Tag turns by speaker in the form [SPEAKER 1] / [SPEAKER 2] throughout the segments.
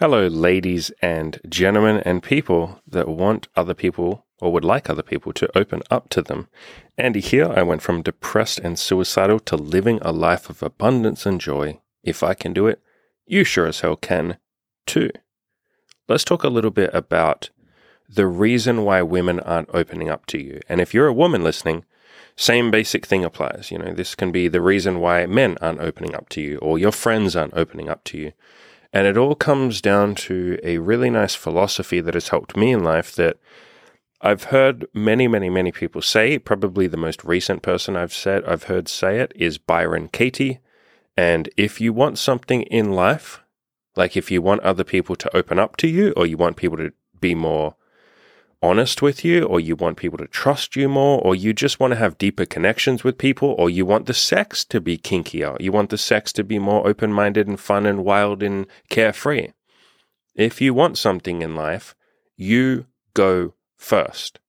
[SPEAKER 1] Hello, ladies and gentlemen, and people that want other people or would like other people to open up to them. Andy here. I went from depressed and suicidal to living a life of abundance and joy. If I can do it, you sure as hell can too. Let's talk a little bit about the reason why women aren't opening up to you. And if you're a woman listening, same basic thing applies. You know, this can be the reason why men aren't opening up to you or your friends aren't opening up to you. And it all comes down to a really nice philosophy that has helped me in life that I've heard many, many, many people say. Probably the most recent person I've said I've heard say it is Byron Katie. And if you want something in life, like if you want other people to open up to you, or you want people to be more honest with you, or you want people to trust you more, or you just want to have deeper connections with people, or you want the sex to be kinkier, you want the sex to be more open minded and fun and wild and carefree. If you want something in life, you go first.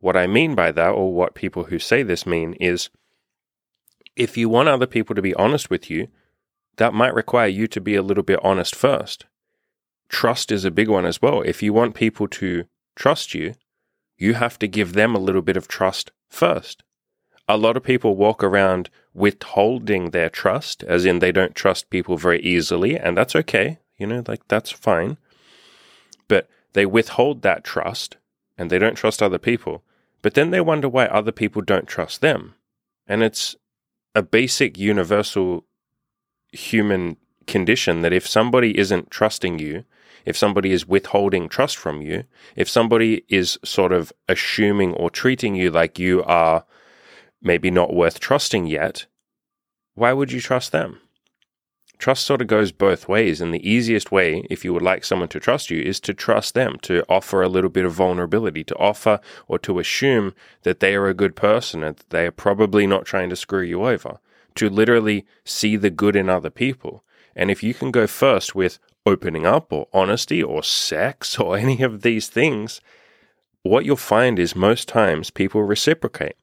[SPEAKER 1] What I mean by that, or what people who say this mean, is if you want other people to be honest with you, that might require you to be a little bit honest first. Trust is a big one as well. If you want people to trust you, you have to give them a little bit of trust first. A lot of people walk around withholding their trust, as in they don't trust people very easily, and that's okay. You know, like that's fine. But they withhold that trust and they don't trust other people. But then they wonder why other people don't trust them. And it's a basic universal human condition that if somebody isn't trusting you, if somebody is withholding trust from you, if somebody is sort of assuming or treating you like you are maybe not worth trusting yet, why would you trust them? Trust sort of goes both ways. And the easiest way, if you would like someone to trust you, is to trust them, to offer a little bit of vulnerability, to offer or to assume that they are a good person and that they are probably not trying to screw you over, to literally see the good in other people. And if you can go first with opening up or honesty or sex or any of these things, what you'll find is most times people reciprocate.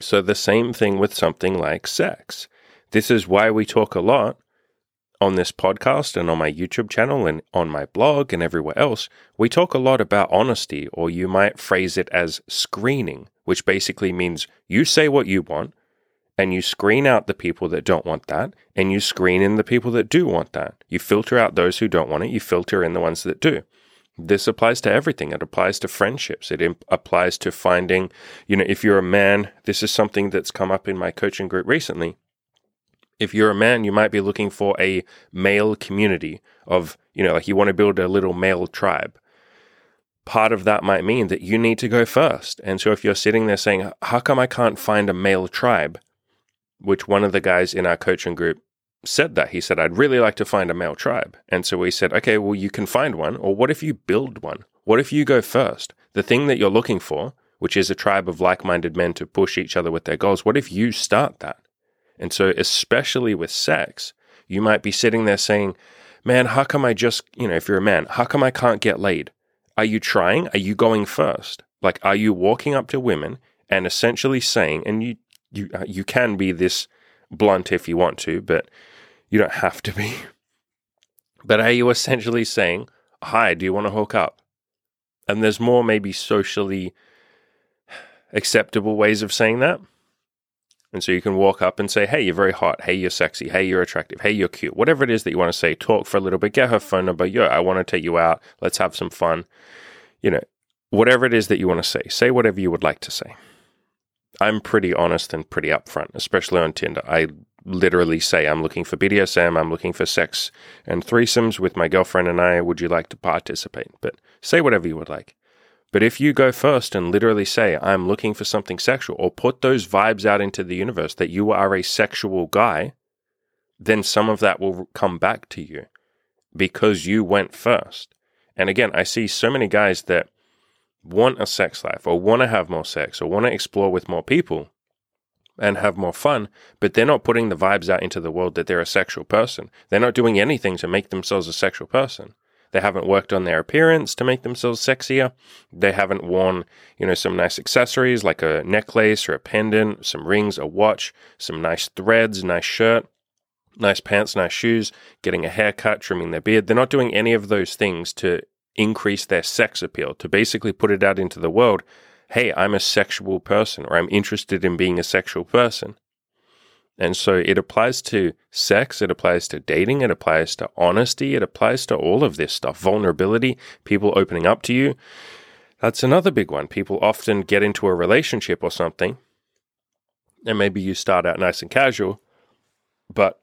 [SPEAKER 1] So, the same thing with something like sex. This is why we talk a lot on this podcast and on my YouTube channel and on my blog and everywhere else. We talk a lot about honesty, or you might phrase it as screening, which basically means you say what you want, and you screen out the people that don't want that, and you screen in the people that do want that. You filter out those who don't want it, you filter in the ones that do. This applies to everything. It applies to friendships. It imp- applies to finding, you know, if you're a man, this is something that's come up in my coaching group recently. If you're a man, you might be looking for a male community of, you know, like you want to build a little male tribe part of that might mean that you need to go first. And so if you're sitting there saying, How come I can't find a male tribe? Which one of the guys in our coaching group said that. He said, I'd really like to find a male tribe. And so we said, okay, well, you can find one. Or what if you build one? What if you go first? The thing that you're looking for, which is a tribe of like minded men to push each other with their goals, what if you start that? And so, especially with sex, you might be sitting there saying, man, how come I just, you know, if you're a man, how come I can't get laid? Are you trying? Are you going first? Like, are you walking up to women and essentially saying, and you you uh, you can be this blunt if you want to, but you don't have to be. But are you essentially saying, "Hi, do you want to hook up?" And there's more maybe socially acceptable ways of saying that. And so you can walk up and say, Hey, you're very hot. Hey, you're sexy. Hey, you're attractive. Hey, you're cute. Whatever it is that you want to say, talk for a little bit, get her phone number. Yo, I want to take you out. Let's have some fun. You know, whatever it is that you want to say, say whatever you would like to say. I'm pretty honest and pretty upfront, especially on Tinder. I literally say I'm looking for BDSM, I'm looking for sex and threesomes with my girlfriend and I. Would you like to participate? But say whatever you would like. But if you go first and literally say, I'm looking for something sexual, or put those vibes out into the universe that you are a sexual guy, then some of that will come back to you because you went first. And again, I see so many guys that want a sex life or want to have more sex or want to explore with more people and have more fun, but they're not putting the vibes out into the world that they're a sexual person. They're not doing anything to make themselves a sexual person. They haven't worked on their appearance to make themselves sexier. They haven't worn, you know, some nice accessories like a necklace or a pendant, some rings, a watch, some nice threads, nice shirt. nice pants, nice shoes, getting a haircut, trimming their beard. They're not doing any of those things to increase their sex appeal, to basically put it out into the world hey, I'm a sexual person or I'm interested in being a sexual person. And so it applies to sex, it applies to dating, it applies to honesty, it applies to all of this stuff. Vulnerability, people opening up to you. That's another big one. People often get into a relationship or something, and maybe you start out nice and casual, but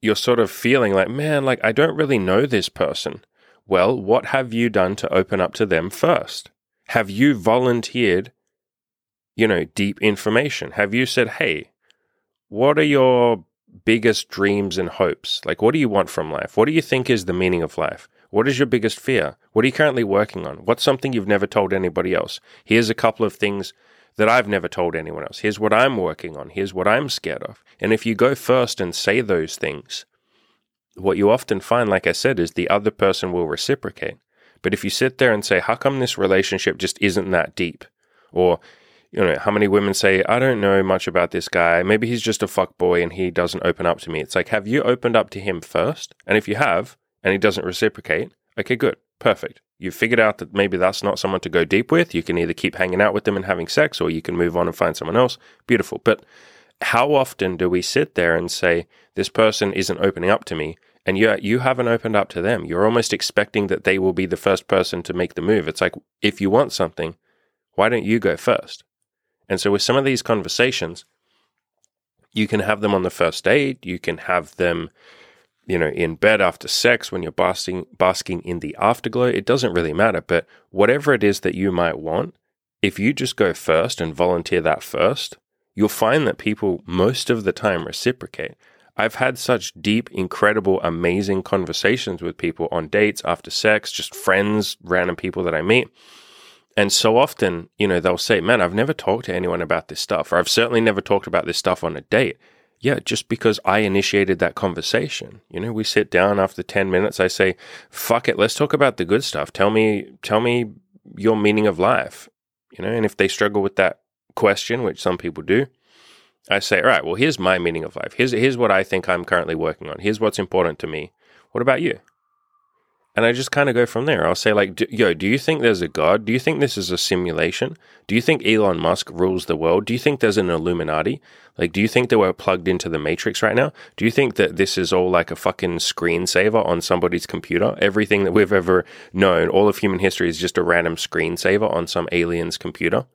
[SPEAKER 1] you're sort of feeling like, man, like I don't really know this person. Well, what have you done to open up to them first? Have you volunteered, you know, deep information? Have you said, hey, what are your biggest dreams and hopes? Like, what do you want from life? What do you think is the meaning of life? What is your biggest fear? What are you currently working on? What's something you've never told anybody else? Here's a couple of things that I've never told anyone else. Here's what I'm working on. Here's what I'm scared of. And if you go first and say those things, what you often find, like I said, is the other person will reciprocate. But if you sit there and say, how come this relationship just isn't that deep? Or, you know, how many women say, I don't know much about this guy. Maybe he's just a fuck boy and he doesn't open up to me. It's like, have you opened up to him first? And if you have, and he doesn't reciprocate, okay, good, perfect. You've figured out that maybe that's not someone to go deep with. You can either keep hanging out with them and having sex, or you can move on and find someone else. Beautiful. But how often do we sit there and say, this person isn't opening up to me? and you you haven't opened up to them. You're almost expecting that they will be the first person to make the move. It's like if you want something, why don't you go first? And so with some of these conversations, you can have them on the first date, you can have them you know in bed after sex when you're basking basking in the afterglow, it doesn't really matter, but whatever it is that you might want, if you just go first and volunteer that first, you'll find that people most of the time reciprocate. I've had such deep, incredible, amazing conversations with people on dates, after sex, just friends, random people that I meet. And so often, you know, they'll say, Man, I've never talked to anyone about this stuff, or I've certainly never talked about this stuff on a date. Yeah, just because I initiated that conversation. You know, we sit down after 10 minutes, I say, fuck it, let's talk about the good stuff. Tell me, tell me your meaning of life. You know, and if they struggle with that question, which some people do, I say, all right, well, here's my meaning of life. Here's, here's what I think I'm currently working on. Here's what's important to me. What about you? And I just kind of go from there. I'll say, like, yo, do you think there's a God? Do you think this is a simulation? Do you think Elon Musk rules the world? Do you think there's an Illuminati? Like, do you think that we're plugged into the Matrix right now? Do you think that this is all like a fucking screensaver on somebody's computer? Everything that we've ever known, all of human history is just a random screensaver on some alien's computer?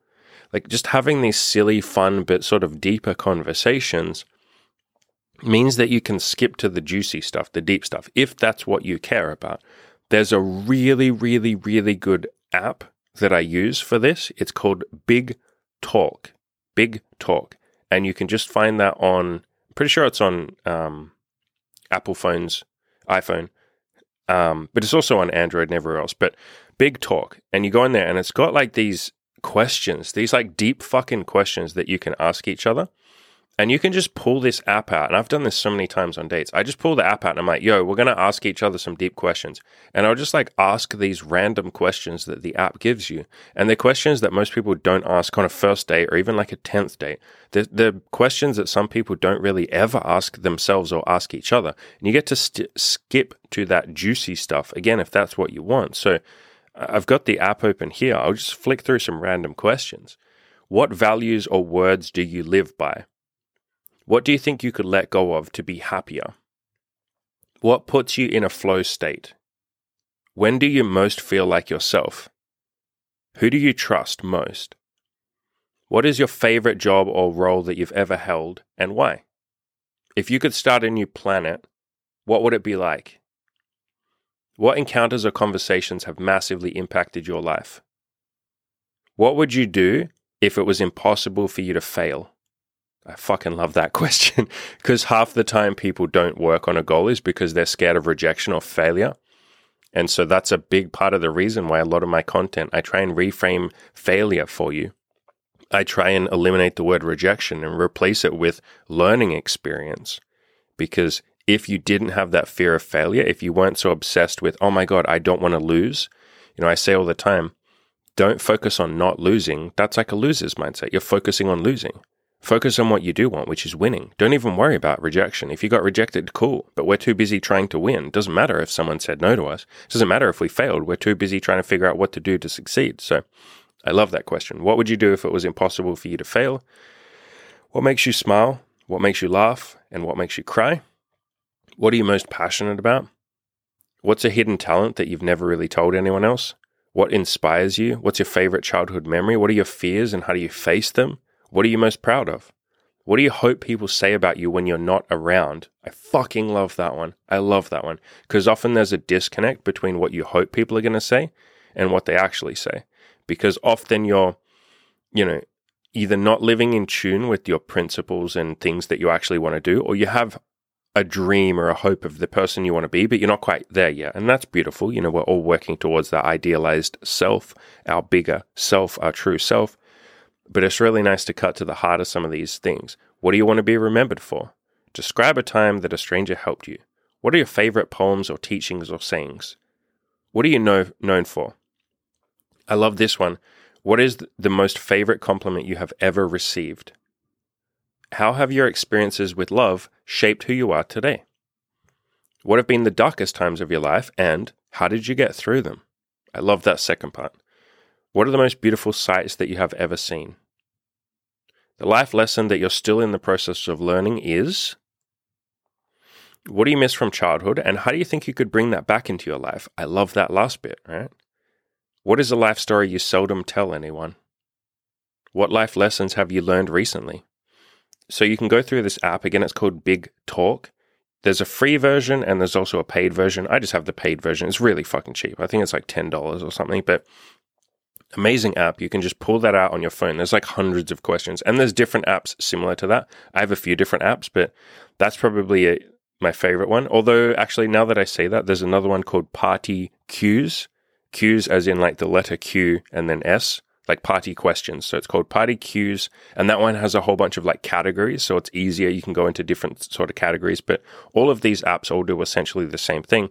[SPEAKER 1] Like just having these silly, fun, but sort of deeper conversations means that you can skip to the juicy stuff, the deep stuff, if that's what you care about. There's a really, really, really good app that I use for this. It's called Big Talk. Big Talk. And you can just find that on, pretty sure it's on um, Apple phones, iPhone, um, but it's also on Android and everywhere else. But Big Talk. And you go in there and it's got like these questions, these like deep fucking questions that you can ask each other. And you can just pull this app out. And I've done this so many times on dates. I just pull the app out and I'm like, yo, we're going to ask each other some deep questions. And I'll just like ask these random questions that the app gives you. And they're questions that most people don't ask on a first date or even like a 10th date. They're, they're questions that some people don't really ever ask themselves or ask each other. And you get to st- skip to that juicy stuff again, if that's what you want. So I've got the app open here. I'll just flick through some random questions. What values or words do you live by? What do you think you could let go of to be happier? What puts you in a flow state? When do you most feel like yourself? Who do you trust most? What is your favorite job or role that you've ever held and why? If you could start a new planet, what would it be like? What encounters or conversations have massively impacted your life? What would you do if it was impossible for you to fail? I fucking love that question because half the time people don't work on a goal is because they're scared of rejection or failure. And so that's a big part of the reason why a lot of my content, I try and reframe failure for you. I try and eliminate the word rejection and replace it with learning experience because if you didn't have that fear of failure, if you weren't so obsessed with, oh my God, I don't want to lose, you know, I say all the time, don't focus on not losing. That's like a loser's mindset. You're focusing on losing. Focus on what you do want, which is winning. Don't even worry about rejection. If you got rejected, cool. But we're too busy trying to win. Doesn't matter if someone said no to us. It doesn't matter if we failed. We're too busy trying to figure out what to do to succeed. So I love that question. What would you do if it was impossible for you to fail? What makes you smile? What makes you laugh? And what makes you cry? What are you most passionate about? What's a hidden talent that you've never really told anyone else? What inspires you? What's your favorite childhood memory? What are your fears and how do you face them? What are you most proud of? What do you hope people say about you when you're not around? I fucking love that one. I love that one because often there's a disconnect between what you hope people are going to say and what they actually say. Because often you're, you know, either not living in tune with your principles and things that you actually want to do, or you have a dream or a hope of the person you want to be, but you're not quite there yet. And that's beautiful. You know, we're all working towards that idealized self, our bigger self, our true self. But it's really nice to cut to the heart of some of these things. What do you want to be remembered for? Describe a time that a stranger helped you. What are your favorite poems or teachings or sayings? What are you know, known for? I love this one. What is the most favorite compliment you have ever received? How have your experiences with love shaped who you are today? What have been the darkest times of your life and how did you get through them? I love that second part. What are the most beautiful sights that you have ever seen? The life lesson that you're still in the process of learning is what do you miss from childhood and how do you think you could bring that back into your life? I love that last bit, right? What is a life story you seldom tell anyone? What life lessons have you learned recently? So you can go through this app. Again, it's called Big Talk. There's a free version and there's also a paid version. I just have the paid version. It's really fucking cheap. I think it's like $10 or something, but amazing app. You can just pull that out on your phone. There's like hundreds of questions, and there's different apps similar to that. I have a few different apps, but that's probably a, my favorite one. Although, actually, now that I say that, there's another one called Party Qs. Qs as in like the letter Q and then S, like party questions. So it's called Party Qs. and that one has a whole bunch of like categories. So it's easier. You can go into different sort of categories, but all of these apps all do essentially the same thing.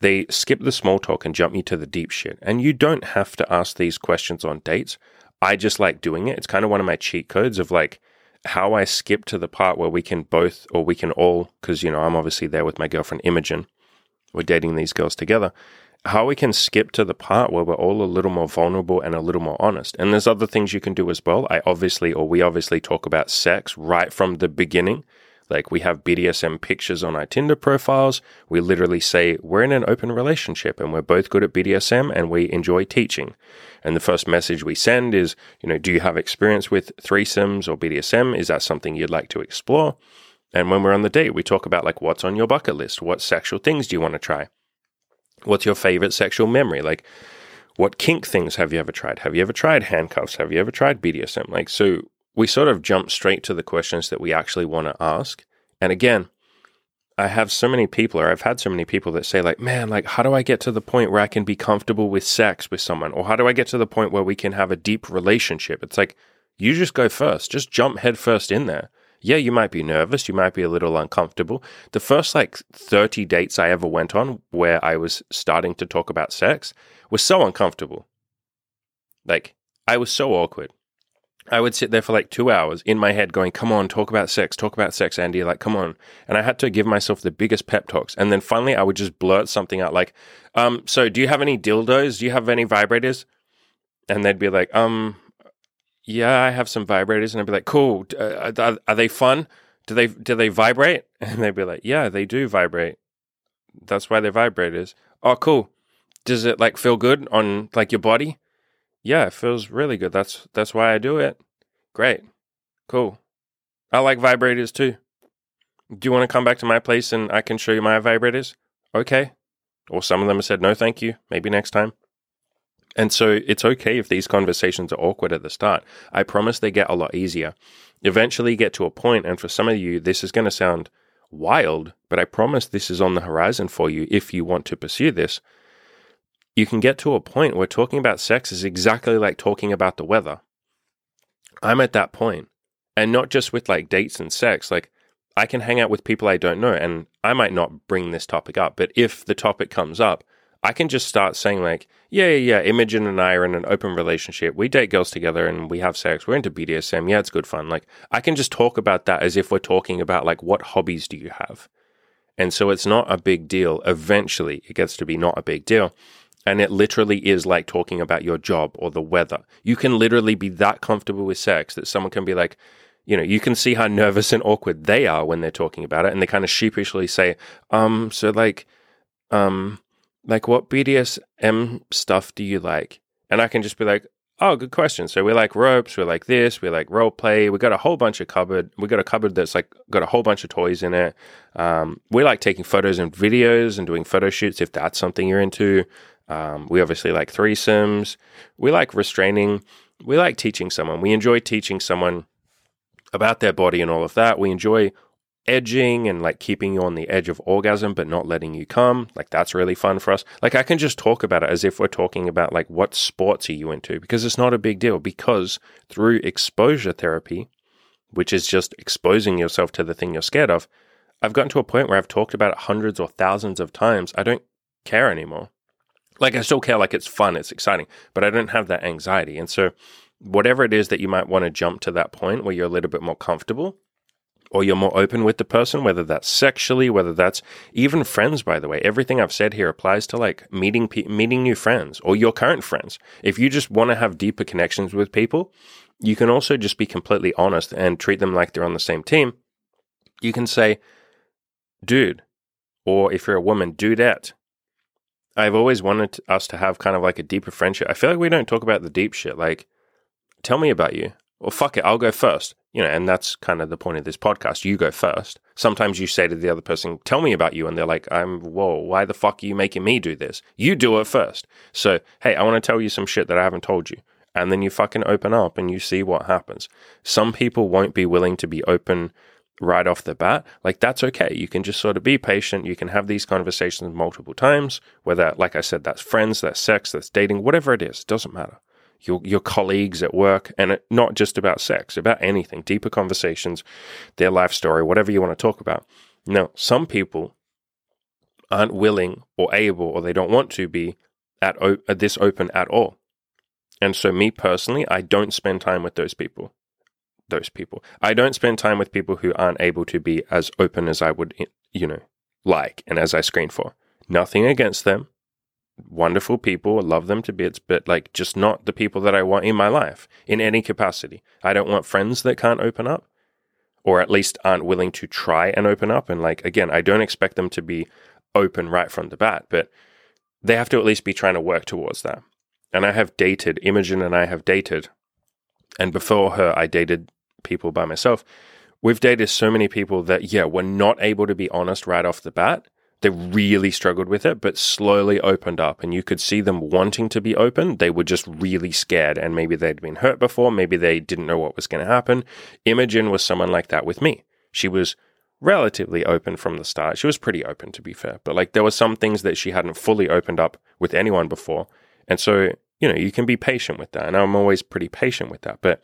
[SPEAKER 1] They skip the small talk and jump you to the deep shit. And you don't have to ask these questions on dates. I just like doing it. It's kind of one of my cheat codes of like how I skip to the part where we can both, or we can all, because, you know, I'm obviously there with my girlfriend Imogen. We're dating these girls together. How we can skip to the part where we're all a little more vulnerable and a little more honest. And there's other things you can do as well. I obviously, or we obviously talk about sex right from the beginning. Like we have BDSM pictures on our Tinder profiles. We literally say we're in an open relationship and we're both good at BDSM and we enjoy teaching. And the first message we send is, you know, do you have experience with threesomes or BDSM? Is that something you'd like to explore? And when we're on the date, we talk about like what's on your bucket list? What sexual things do you want to try? What's your favorite sexual memory? Like what kink things have you ever tried? Have you ever tried handcuffs? Have you ever tried BDSM? Like so we sort of jump straight to the questions that we actually want to ask. And again, I have so many people, or I've had so many people that say, like, man, like, how do I get to the point where I can be comfortable with sex with someone? Or how do I get to the point where we can have a deep relationship? It's like, you just go first, just jump head first in there. Yeah, you might be nervous, you might be a little uncomfortable. The first like 30 dates I ever went on where I was starting to talk about sex was so uncomfortable. Like, I was so awkward. I would sit there for like two hours in my head going, come on, talk about sex, talk about sex, Andy. Like, come on. And I had to give myself the biggest pep talks. And then finally, I would just blurt something out like, um, so do you have any dildos? Do you have any vibrators? And they'd be like, um, yeah, I have some vibrators. And I'd be like, cool. Uh, are, are they fun? Do they, do they vibrate? And they'd be like, yeah, they do vibrate. That's why they're vibrators. Oh, cool. Does it like feel good on like your body? Yeah, it feels really good. That's that's why I do it. Great. Cool. I like vibrators too. Do you want to come back to my place and I can show you my vibrators? Okay. Or some of them have said no thank you. Maybe next time. And so it's okay if these conversations are awkward at the start. I promise they get a lot easier. Eventually get to a point, and for some of you, this is going to sound wild, but I promise this is on the horizon for you if you want to pursue this you can get to a point where talking about sex is exactly like talking about the weather. I'm at that point, and not just with like dates and sex. Like, I can hang out with people I don't know, and I might not bring this topic up, but if the topic comes up, I can just start saying like, yeah, yeah, yeah, Imogen and I are in an open relationship. We date girls together and we have sex. We're into BDSM. Yeah, it's good fun. Like I can just talk about that as if we're talking about like what hobbies do you have? And so it's not a big deal. Eventually it gets to be not a big deal. And it literally is like talking about your job or the weather. You can literally be that comfortable with sex that someone can be like, you know, you can see how nervous and awkward they are when they're talking about it. And they kind of sheepishly say, um, so like, um, like what BDSM stuff do you like? And I can just be like, oh, good question. So we like ropes, we like this, we like role play. We got a whole bunch of cupboard. We got a cupboard that's like got a whole bunch of toys in it. Um, we like taking photos and videos and doing photo shoots if that's something you're into. Um, we obviously like threesomes. We like restraining. We like teaching someone. We enjoy teaching someone about their body and all of that. We enjoy edging and like keeping you on the edge of orgasm but not letting you come. Like that's really fun for us. Like I can just talk about it as if we're talking about like what sports are you into because it's not a big deal because through exposure therapy, which is just exposing yourself to the thing you're scared of, I've gotten to a point where I've talked about it hundreds or thousands of times. I don't care anymore. Like I still care like it's fun, it's exciting, but I don't have that anxiety. And so whatever it is that you might want to jump to that point where you're a little bit more comfortable, or you're more open with the person, whether that's sexually, whether that's even friends, by the way. Everything I've said here applies to like meeting, pe- meeting new friends or your current friends. If you just want to have deeper connections with people, you can also just be completely honest and treat them like they're on the same team. You can say, dude, or if you're a woman, dudette. I've always wanted us to have kind of like a deeper friendship. I feel like we don't talk about the deep shit. Like, tell me about you. Well, fuck it, I'll go first you know, and that's kind of the point of this podcast. You go first. Sometimes you say to the other person, tell me about you. And they're like, I'm, whoa, why the fuck are you making me do this? You do it first. So, hey, I want to tell you some shit that I haven't told you. And then you fucking open up and you see what happens. Some people won't be willing to be open right off the bat. Like, that's okay. You can just sort of be patient. You can have these conversations multiple times, whether, like I said, that's friends, that's sex, that's dating, whatever it is, it doesn't matter your your colleagues at work, and it, not just about sex, about anything, deeper conversations, their life story, whatever you want to talk about. Now, some people aren't willing or able, or they don't want to be at, o- at this open at all. And so, me personally, I don't spend time with those people. Those people. I don't spend time with people who aren't able to be as open as I would, you know, like and as I screen for. Nothing against them wonderful people. I love them to bits, but like just not the people that I want in my life in any capacity. I don't want friends that can't open up or at least aren't willing to try and open up. And like, again, I don't expect them to be open right from the bat, but they have to at least be trying to work towards that. And I have dated, Imogen and I have dated. And before her, I dated people by myself. We've dated so many people that, yeah, we're not able to be honest right off the bat they really struggled with it, but slowly opened up. And you could see them wanting to be open. They were just really scared. And maybe they'd been hurt before. Maybe they didn't know what was going to happen. Imogen was someone like that with me. She was relatively open from the start. She was pretty open, to be fair. But like there were some things that she hadn't fully opened up with anyone before. And so, you know, you can be patient with that. And I'm always pretty patient with that. But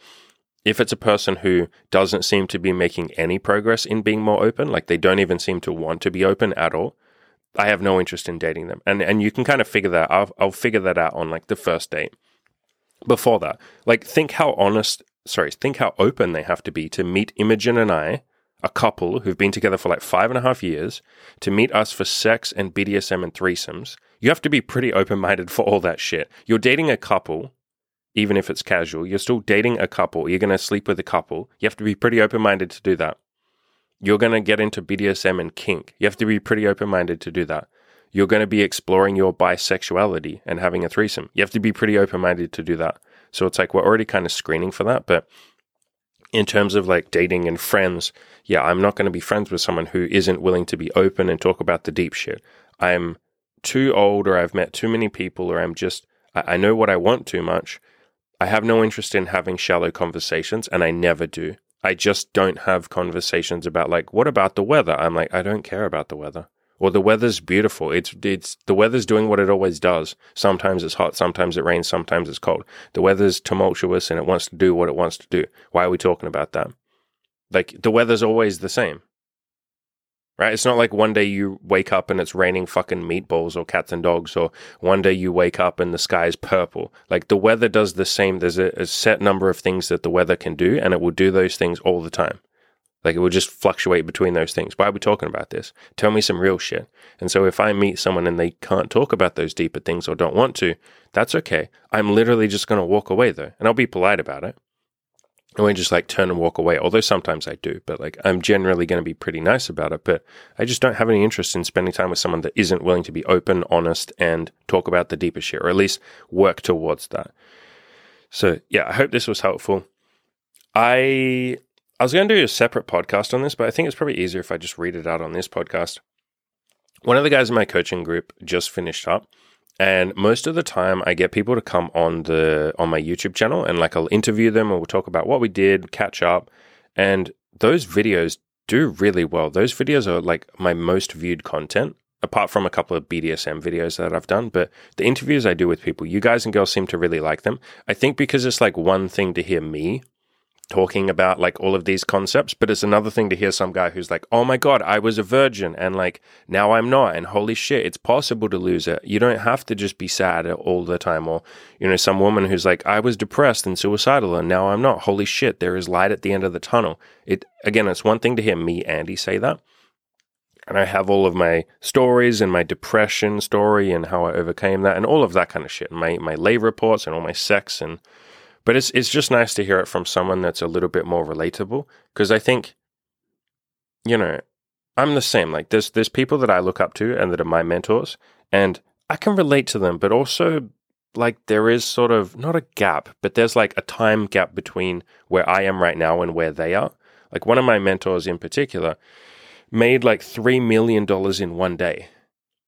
[SPEAKER 1] if it's a person who doesn't seem to be making any progress in being more open, like they don't even seem to want to be open at all, I have no interest in dating them. And and you can kind of figure that I'll I'll figure that out on like the first date. Before that, like think how honest, sorry, think how open they have to be to meet Imogen and I, a couple who've been together for like five and a half years, to meet us for sex and BDSM and threesomes. You have to be pretty open minded for all that shit. You're dating a couple, even if it's casual. You're still dating a couple. You're going to sleep with a couple. You have to be pretty open minded to do that. You're going to get into BDSM and kink. You have to be pretty open minded to do that. You're going to be exploring your bisexuality and having a threesome. You have to be pretty open minded to do that. So it's like we're already kind of screening for that. But in terms of like dating and friends, yeah, I'm not going to be friends with someone who isn't willing to be open and talk about the deep shit. I'm too old or I've met too many people or I'm just, I, know what I want too much. I have no interest in having shallow conversations and I never do. I just don't have conversations about like, what about the weather? I'm like, I don't care about the weather. Or the weather's beautiful. It's it's the weather's doing what it always does. Sometimes it's hot, sometimes it rains, sometimes it's cold. The weather's tumultuous and it wants to do what it wants to do. Why are we talking about that? Like the weather's always the same. Right? It's not like one day you wake up and it's raining fucking meatballs or cats and dogs, or one day you wake up and the sky is purple. Like the weather does the same. There's a, a set number of things that the weather can do, and it will do those things all the time. Like it will just fluctuate between those things. Why are we talking about this? Tell me some real shit. And so if I meet someone and they can't talk about those deeper things or don't want to, that's okay. I'm literally just going to walk away though, and I'll be polite about it. I won't just like turn and walk away, although sometimes I do, but like I'm generally going to be pretty nice about it. But I just don't have any interest in spending time with someone that isn't willing to be open, honest, and talk about the deeper shit, or at least work towards that. So yeah, I hope this was helpful. I I was going to do a separate podcast on this, but I think it's probably easier if I just read it out on this podcast. One of the guys in my coaching group just finished up and most of the time, I get people to come on the on my YouTube channel, and like I'll interview them, and we'll talk about what we did, catch up, and those videos do really well. Those videos are like my most viewed content, apart from a couple of BDSM videos that I've done. But the interviews I do with people, you guys and girls seem to really like them. I think because it's like one thing to hear me talking about like all of these concepts, but it's another thing to hear some guy who's like, "Oh my god, I was a virgin and like now I'm not and holy shit, it's possible to lose it. You don't have to just be sad all the time or you know, some woman who's like, "I was depressed and suicidal and now I'm not. Holy shit, there is light at the end of the tunnel." It again, it's one thing to hear me Andy say that. And I have all of my stories and my depression story and how I overcame that and all of that kind of shit. My my lay reports and all my sex and but it's it's just nice to hear it from someone that's a little bit more relatable because I think you know, I'm the same. Like there's there's people that I look up to and that are my mentors and I can relate to them, but also like there is sort of not a gap, but there's like a time gap between where I am right now and where they are. Like one of my mentors in particular made like 3 million dollars in one day.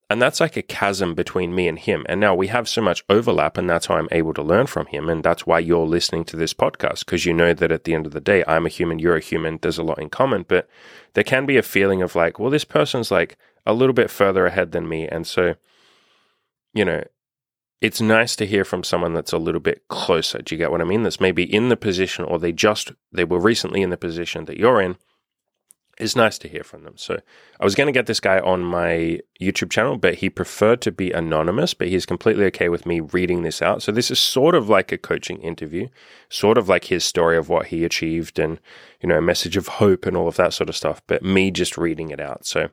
[SPEAKER 1] And that's like a chasm between me and him. And now we have so much overlap, and that's how I'm able to learn from him. And that's why you're listening to this podcast, because you know that at the end of the day, I'm a human, you're a human, there's a lot in common. But there can be a feeling of like, well, this person's like a little bit further ahead than me. And so, you know, it's nice to hear from someone that's a little bit closer. Do you get what I mean? That's maybe in the position, or they just, they were recently in the position that you're in it's nice to hear from them. So I was going to get this guy on my YouTube channel, but he preferred to be anonymous, but he's completely okay with me reading this out. So this is sort of like a coaching interview, sort of like his story of what he achieved and, you know, a message of hope and all of that sort of stuff, but me just reading it out. So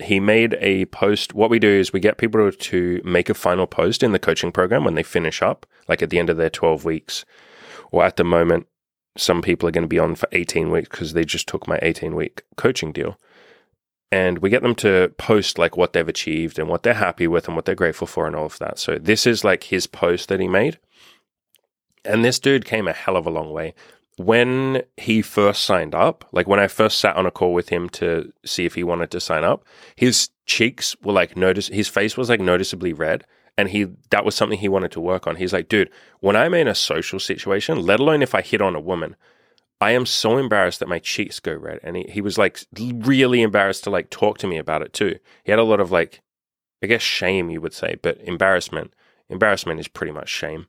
[SPEAKER 1] he made a post. What we do is we get people to make a final post in the coaching program when they finish up, like at the end of their 12 weeks or at the moment some people are going to be on for 18 weeks because they just took my 18 week coaching deal. And we get them to post like what they've achieved and what they're happy with and what they're grateful for and all of that. So this is like his post that he made. And this dude came a hell of a long way. When he first signed up, like when I first sat on a call with him to see if he wanted to sign up, his cheeks were like notice his face was like noticeably red and he that was something he wanted to work on. He's like, dude, when I'm in a social situation, let alone if I hit on a woman, I am so embarrassed that my cheeks go red. And he, he was like really embarrassed to like talk to me about it too. He had a lot of like, I guess shame you would say, but embarrassment. Embarrassment is pretty much shame.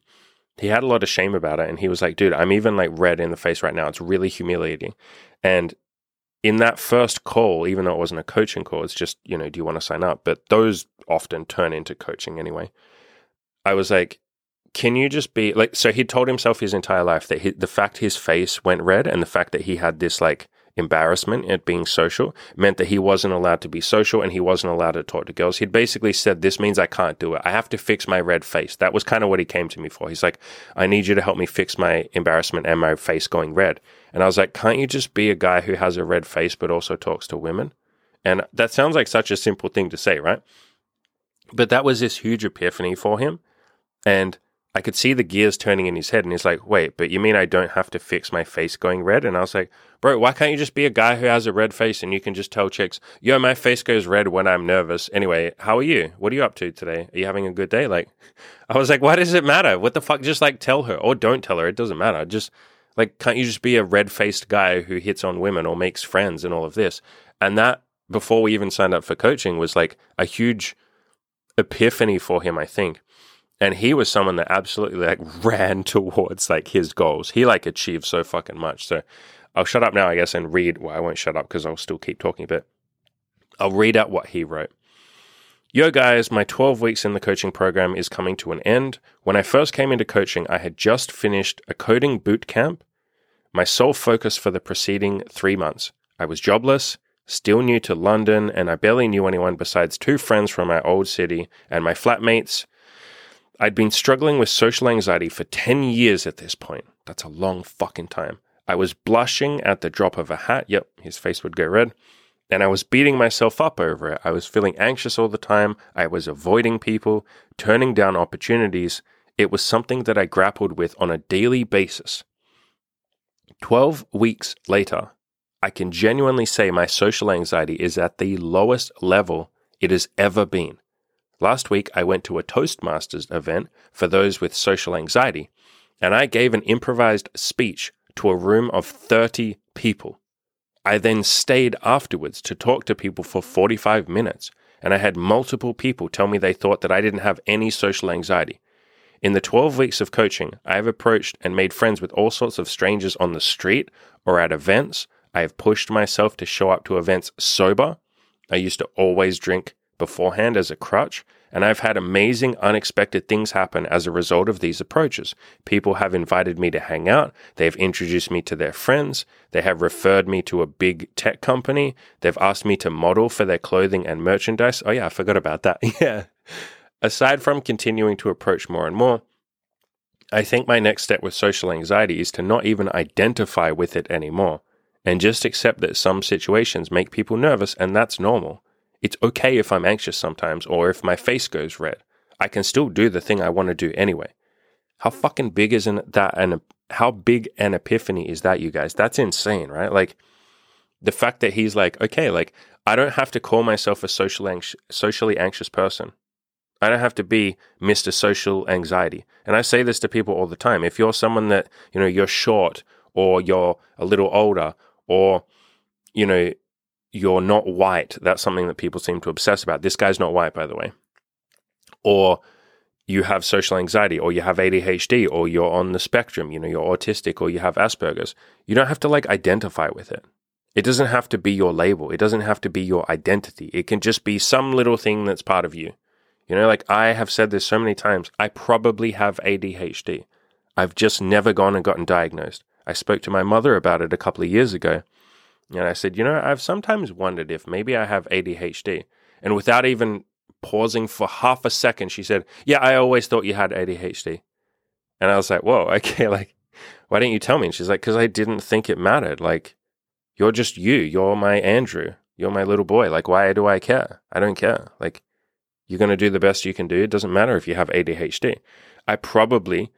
[SPEAKER 1] He had a lot of shame about it, and he was like, dude, I'm even like red in the face right now. It's really humiliating. And in that first call, even though it wasn't a coaching call, it's just, you know, do you want to sign up? But those often turn into coaching anyway. I was like, can you just be like, so he told himself his entire life that he, the fact his face went red and the fact that he had this like embarrassment at being social meant that he wasn't allowed to be social and he wasn't allowed to talk to girls. He'd basically said, This means I can't do it. I have to fix my red face. That was kind of what he came to me for. He's like, I need you to help me fix my embarrassment and my face going red. And I was like, Can't you just be a guy who has a red face but also talks to women? And that sounds like such a simple thing to say, right? But that was this huge epiphany for him. And I could see the gears turning in his head, and he's like, "Wait, but you mean I don't have to fix my face going red?" And I was like, "Bro, why can't you just be a guy who has a red face and you can just tell chicks, yo, my face goes red when I'm nervous." Anyway, how are you? What are you up to today? Are you having a good day? Like, I was like, "Why does it matter? What the fuck? Just like tell her or don't tell her. It doesn't matter. Just like, can't you just be a red faced guy who hits on women or makes friends and all of this?" And that before we even signed up for coaching was like a huge epiphany for him, I think and he was someone that absolutely like ran towards like his goals. He like achieved so fucking much. So I'll shut up now, I guess, and read. Well, I won't shut up because I'll still keep talking. But I'll read out what he wrote. Yo, guys, my 12 weeks in the coaching program is coming to an end. When I first came into coaching, I had just finished a coding boot camp, my sole focus for the preceding three months. I was jobless, still new to London, and I barely knew anyone besides two friends from my old city and my flatmates. I'd been struggling with social anxiety for 10 years at this point. That's a long fucking time. I was blushing at the drop of a hat. Yep, his face would go red. And I was beating myself up over it. I was feeling anxious all the time. I was avoiding people, turning down opportunities. It was something that I grappled with on a daily basis. 12 weeks later, I can genuinely say my social anxiety is at the lowest level it has ever been. Last week, I went to a Toastmasters event for those with social anxiety, and I gave an improvised speech to a room of 30 people. I then stayed afterwards to talk to people for 45 minutes, and I had multiple people tell me they thought that I didn't have any social anxiety. In the 12 weeks of coaching, I have approached and made friends with all sorts of strangers on the street or at events. I have pushed myself to show up to events sober. I used to always drink beforehand as a crutch, and I've had amazing, unexpected things happen as a result of these approaches. People have invited me to hang out. They've introduced me to their friends. They have referred me to a big tech company. They've asked me to model for their clothing and merchandise. Oh, yeah, I forgot about that. yeah. Aside from continuing to approach more and more, I think my next step with social anxiety is to not even identify with it anymore and just accept that some situations make people nervous and that's normal. It's okay if I'm anxious sometimes or if my face goes red. I can still do the thing I want to do anyway. How fucking big isn't that? And how big an epiphany is that, you guys? That's insane, right? Like the fact that he's like, okay, like I don't have to call myself a social anx- socially anxious person. I don't have to be Mr. Social Anxiety. And I say this to people all the time. If you're someone that, you know, you're short or you're a little older or, you know, you're not white. That's something that people seem to obsess about. This guy's not white, by the way. Or you have social anxiety, or you have ADHD, or you're on the spectrum, you know, you're autistic, or you have Asperger's. You don't have to like identify with it. It doesn't have to be your label. It doesn't have to be your identity. It can just be some little thing that's part of you. You know, like I have said this so many times, I probably have ADHD. I've just never gone and gotten diagnosed. I spoke to my mother about it a couple of years ago, and I said, you know, I've sometimes wondered if maybe I have ADHD. And without even pausing for half a second, she said, Yeah, I always thought you had ADHD. And I was like, Whoa, okay, like, why didn't you tell me? And she's like, Because I didn't think it mattered. Like, you're just you. You're my Andrew. You're my little boy. Like, why do I care? I don't care. Like, you're going to do the best you can do. It doesn't matter if you have ADHD. I probably,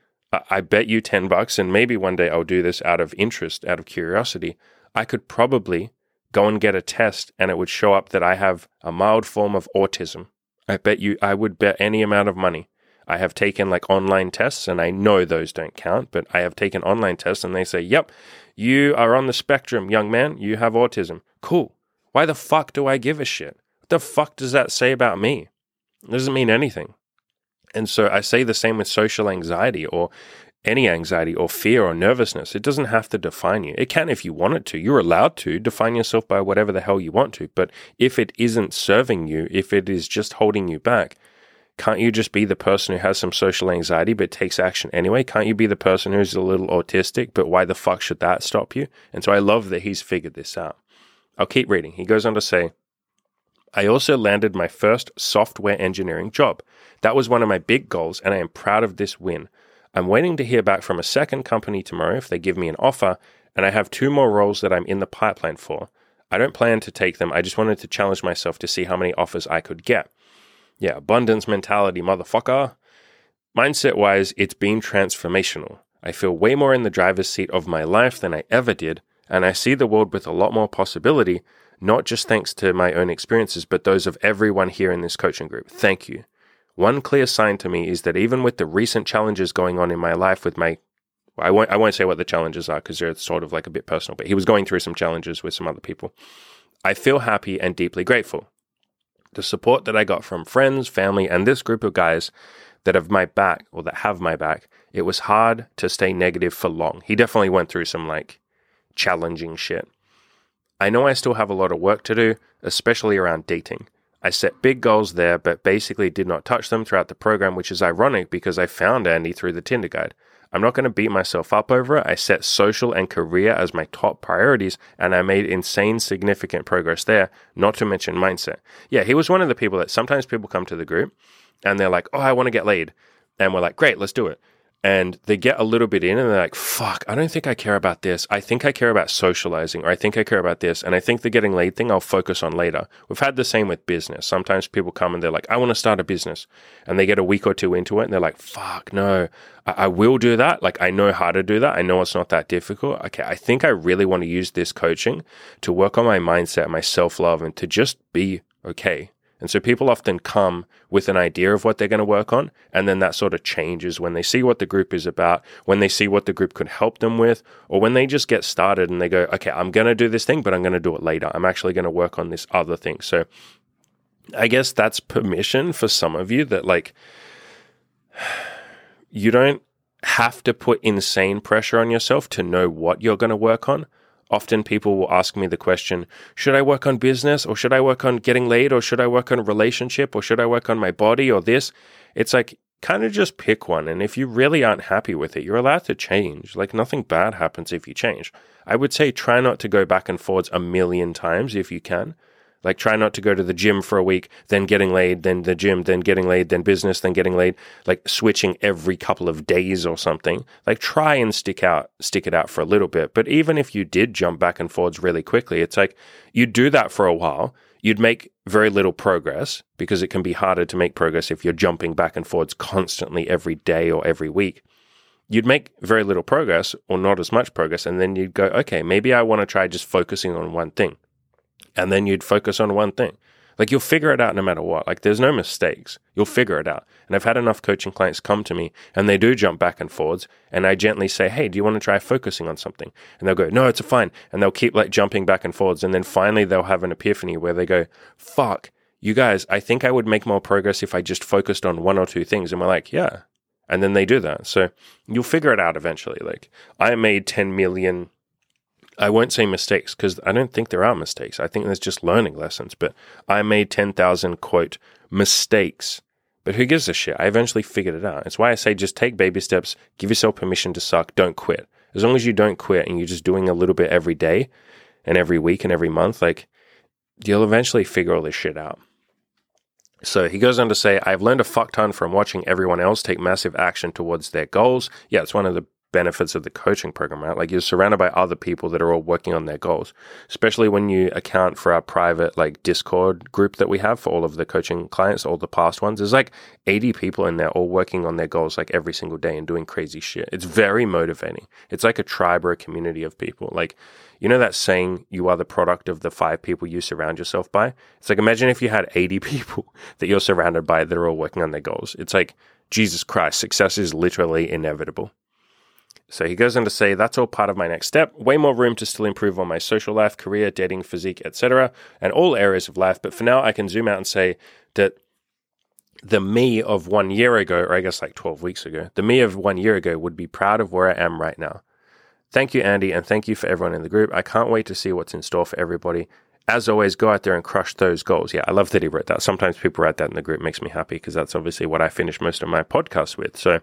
[SPEAKER 1] I bet you 10 bucks, and maybe one day I'll do this out of interest, out of curiosity. I could probably go and get a test and it would show up that I have a mild form of autism. I bet you, I would bet any amount of money. I have taken like online tests and I know those don't count, but I have taken online tests and they say, yep, you are on the spectrum, young man. You have autism. Cool. Why the fuck do I give a shit? What the fuck does that say about me? It doesn't mean anything. And so I say the same with social anxiety or any anxiety or fear or nervousness. It doesn't have to define you. It can if you want it to. You're allowed to define yourself by whatever the hell you want to. But if it isn't serving you, if it is just holding you back, can't you just be the person who has some social anxiety but takes action anyway? Can't you be the person who's a little autistic, but why the fuck should that stop you? And so I love that he's figured this out. I'll keep reading. He goes on to say, I also landed my first software engineering job. That was one of my big goals, and I am proud of this win. I'm waiting to hear back from a second company tomorrow if they give me an offer, and I have two more roles that I'm in the pipeline for. I don't plan to take them. I just wanted to challenge myself to see how many offers I could get. Yeah, abundance mentality, motherfucker. Mindset wise, it's been transformational. I feel way more in the driver's seat of my life than I ever did, and I see the world with a lot more possibility, not just thanks to my own experiences, but those of everyone here in this coaching group. Thank you. One clear sign to me is that even with the recent challenges going on in my life with my I won't I won't say what the challenges are because they're sort of like a bit personal, but he was going through some challenges with some other people. I feel happy and deeply grateful. The support that I got from friends, family, and this group of guys that have my back or that have my back, it was hard to stay negative for long. He definitely went through some like challenging shit. I know I still have a lot of work to do, especially around dating. I set big goals there, but basically did not touch them throughout the program, which is ironic because I found Andy through the Tinder guide. I'm not going to beat myself up over it. I set social and career as my top priorities, and I made insane significant progress there, not to mention mindset. Yeah, he was one of the people that sometimes people come to the group and they're like, oh, I want to get laid. And we're like, great, let's do it and they get a little bit in and they're like, fuck, I don't think I care about this. I think I care about socializing or I think I care about this. And I think the getting laid thing I'll focus on later. We've had the same with business. Sometimes people come and they're like, I want to start a business. And they get a week or two into it and they're like, fuck, no, I, I will do that. Like, I know how to do that. I know it's not that difficult. Okay, I think I really want to use this coaching to work on my mindset, my self love, and to just be okay and so people often come with an idea of what they're going to work on, and then that sort of changes when they see what the group is about, when they see what the group could help them with, or when they just get started and they go, okay, I'm going to do this thing, but I'm going to do it later. I'm actually going to work on this other thing. So I guess that's permission for some of you that, like, you don't have to put insane pressure on yourself to know what you're going to work on Often people will ask me the question, should I work on business or should I work on getting laid or should I work on relationship or should I work on my body or this? It's like, kind of just pick one. And if you really aren't happy with it, you're allowed to change. Like nothing bad happens if you change. I would say try not to go back and forwards a million times if you can. Like try not to go to the gym for a week, then getting laid, then the gym, then getting laid, then business, then getting laid, like switching every couple of days or something. Like try and stick out stick it out for a little bit. But even if you did jump back and forwards really quickly, it's like you'd do that for a while, you'd make very little progress because it can be harder to make progress if you're jumping back and forwards constantly every day or every week you'd make very little progress or not as much progress. And then you'd go, okay, maybe I want to try just focusing on one thing and then you'd focus on one thing. Like you'll figure it out no matter what. Like there's no mistakes. You'll figure it out. And I've had enough coaching clients come to me and they do jump back and forwards and I gently say, Hey, do you want to try focusing on something? And they'll go, No, it's fine. And they'll keep like jumping back and forwards. And then finally they'll have an epiphany where they go, Fuck, you guys, I think I would make more progress if I just focused on one or two things. And we're like, Yeah. And then they do that. So you'll figure it out eventually. Like I made 10 million I won't say mistakes because I don't think there are mistakes. I think there's just learning lessons. But I made 10,000 quote mistakes. But who gives a shit? I eventually figured it out. It's why I say just take baby steps, give yourself permission to suck, don't quit. As long as you don't quit and you're just doing a little bit every day and every week and every month, like you'll eventually figure all this shit out. So he goes on to say, I've learned a fuck ton from watching everyone else take massive action towards their goals. Yeah, it's one of the benefits of the coaching program, right? Like you're surrounded by other people that are all working on their goals, especially when you account for our private like Discord group that we have for all of the coaching clients, all the past ones. There's like 80 people in there all working on their goals like every single day and doing crazy shit. It's very motivating. It's like a tribe or a community of people. Like, you know that saying, you are the product of the five people you surround yourself by? It's like imagine if you had 80 people that you're surrounded by that are all working on their goals. It's like, Jesus Christ, success is literally inevitable. So he goes on to say, that's all part of my next step. Way more room to still improve on my social life, career, dating, physique, etc., and all areas of life. But for now, I can zoom out and say that the me of one year ago, or I guess like 12 weeks ago, the me of one year ago would be proud of where I am right now. Thank you, Andy, and thank you for everyone in the group. I can't wait to see what's in store for everybody. As always, go out there and crush those goals. Yeah, I love that he wrote that. Sometimes people write that in the group, makes me happy because that's obviously what I finish most of my podcasts with. So,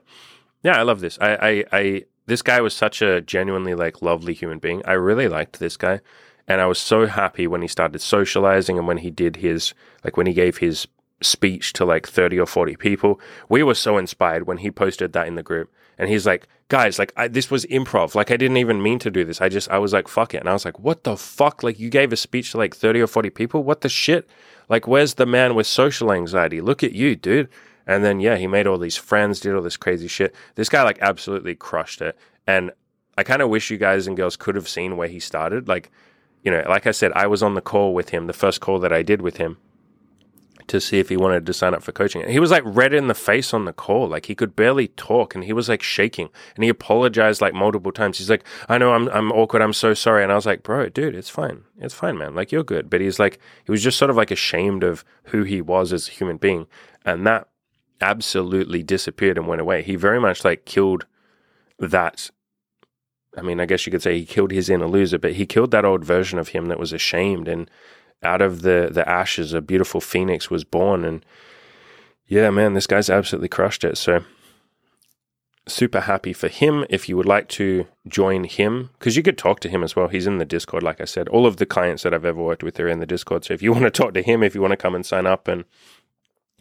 [SPEAKER 1] yeah, I love this. I, I, I this guy was such a genuinely like lovely human being. I really liked this guy. And I was so happy when he started socializing and when he did his, like when he gave his speech to like 30 or 40 people. We were so inspired when he posted that in the group. And he's like, guys, like I, this was improv. Like I didn't even mean to do this. I just, I was like, fuck it. And I was like, what the fuck? Like you gave a speech to like 30 or 40 people? What the shit? Like, where's the man with social anxiety? Look at you, dude. And then yeah, he made all these friends, did all this crazy shit. This guy like absolutely crushed it. And I kind of wish you guys and girls could have seen where he started. Like, you know, like I said, I was on the call with him, the first call that I did with him to see if he wanted to sign up for coaching. And he was like red in the face on the call. Like he could barely talk and he was like shaking and he apologized like multiple times. He's like, I know I'm, I'm awkward. I'm so sorry. And I was like, bro, dude, it's fine. It's fine, man. Like you're good. But he's like, he was just sort of like ashamed of who he was as a human being. And that absolutely disappeared and went away. He very much like killed that I mean, I guess you could say he killed his inner loser, but he killed that old version of him that was ashamed. And out of the, the ashes, a beautiful phoenix was born. And yeah, man, this guy's absolutely crushed it. So super happy for him. If you would like to join him, because you could talk to him as well. He's in the Discord, like I said. All of the clients that I've ever worked with are in the Discord. So if you want to talk to him, if you want to come and sign up and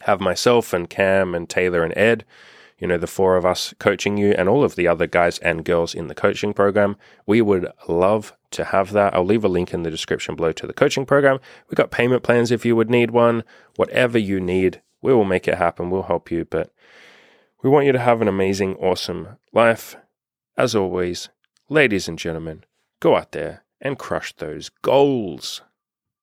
[SPEAKER 1] have myself and Cam and Taylor and Ed, you know, the four of us coaching you and all of the other guys and girls in the coaching program, we would love to have that. I'll leave a link in the description below to the coaching program. We've got payment plans if you would need one. Whatever you need, we will make it happen. We'll help you. But we want you to have an amazing, awesome life. As always, ladies and gentlemen, go out there and crush those goals.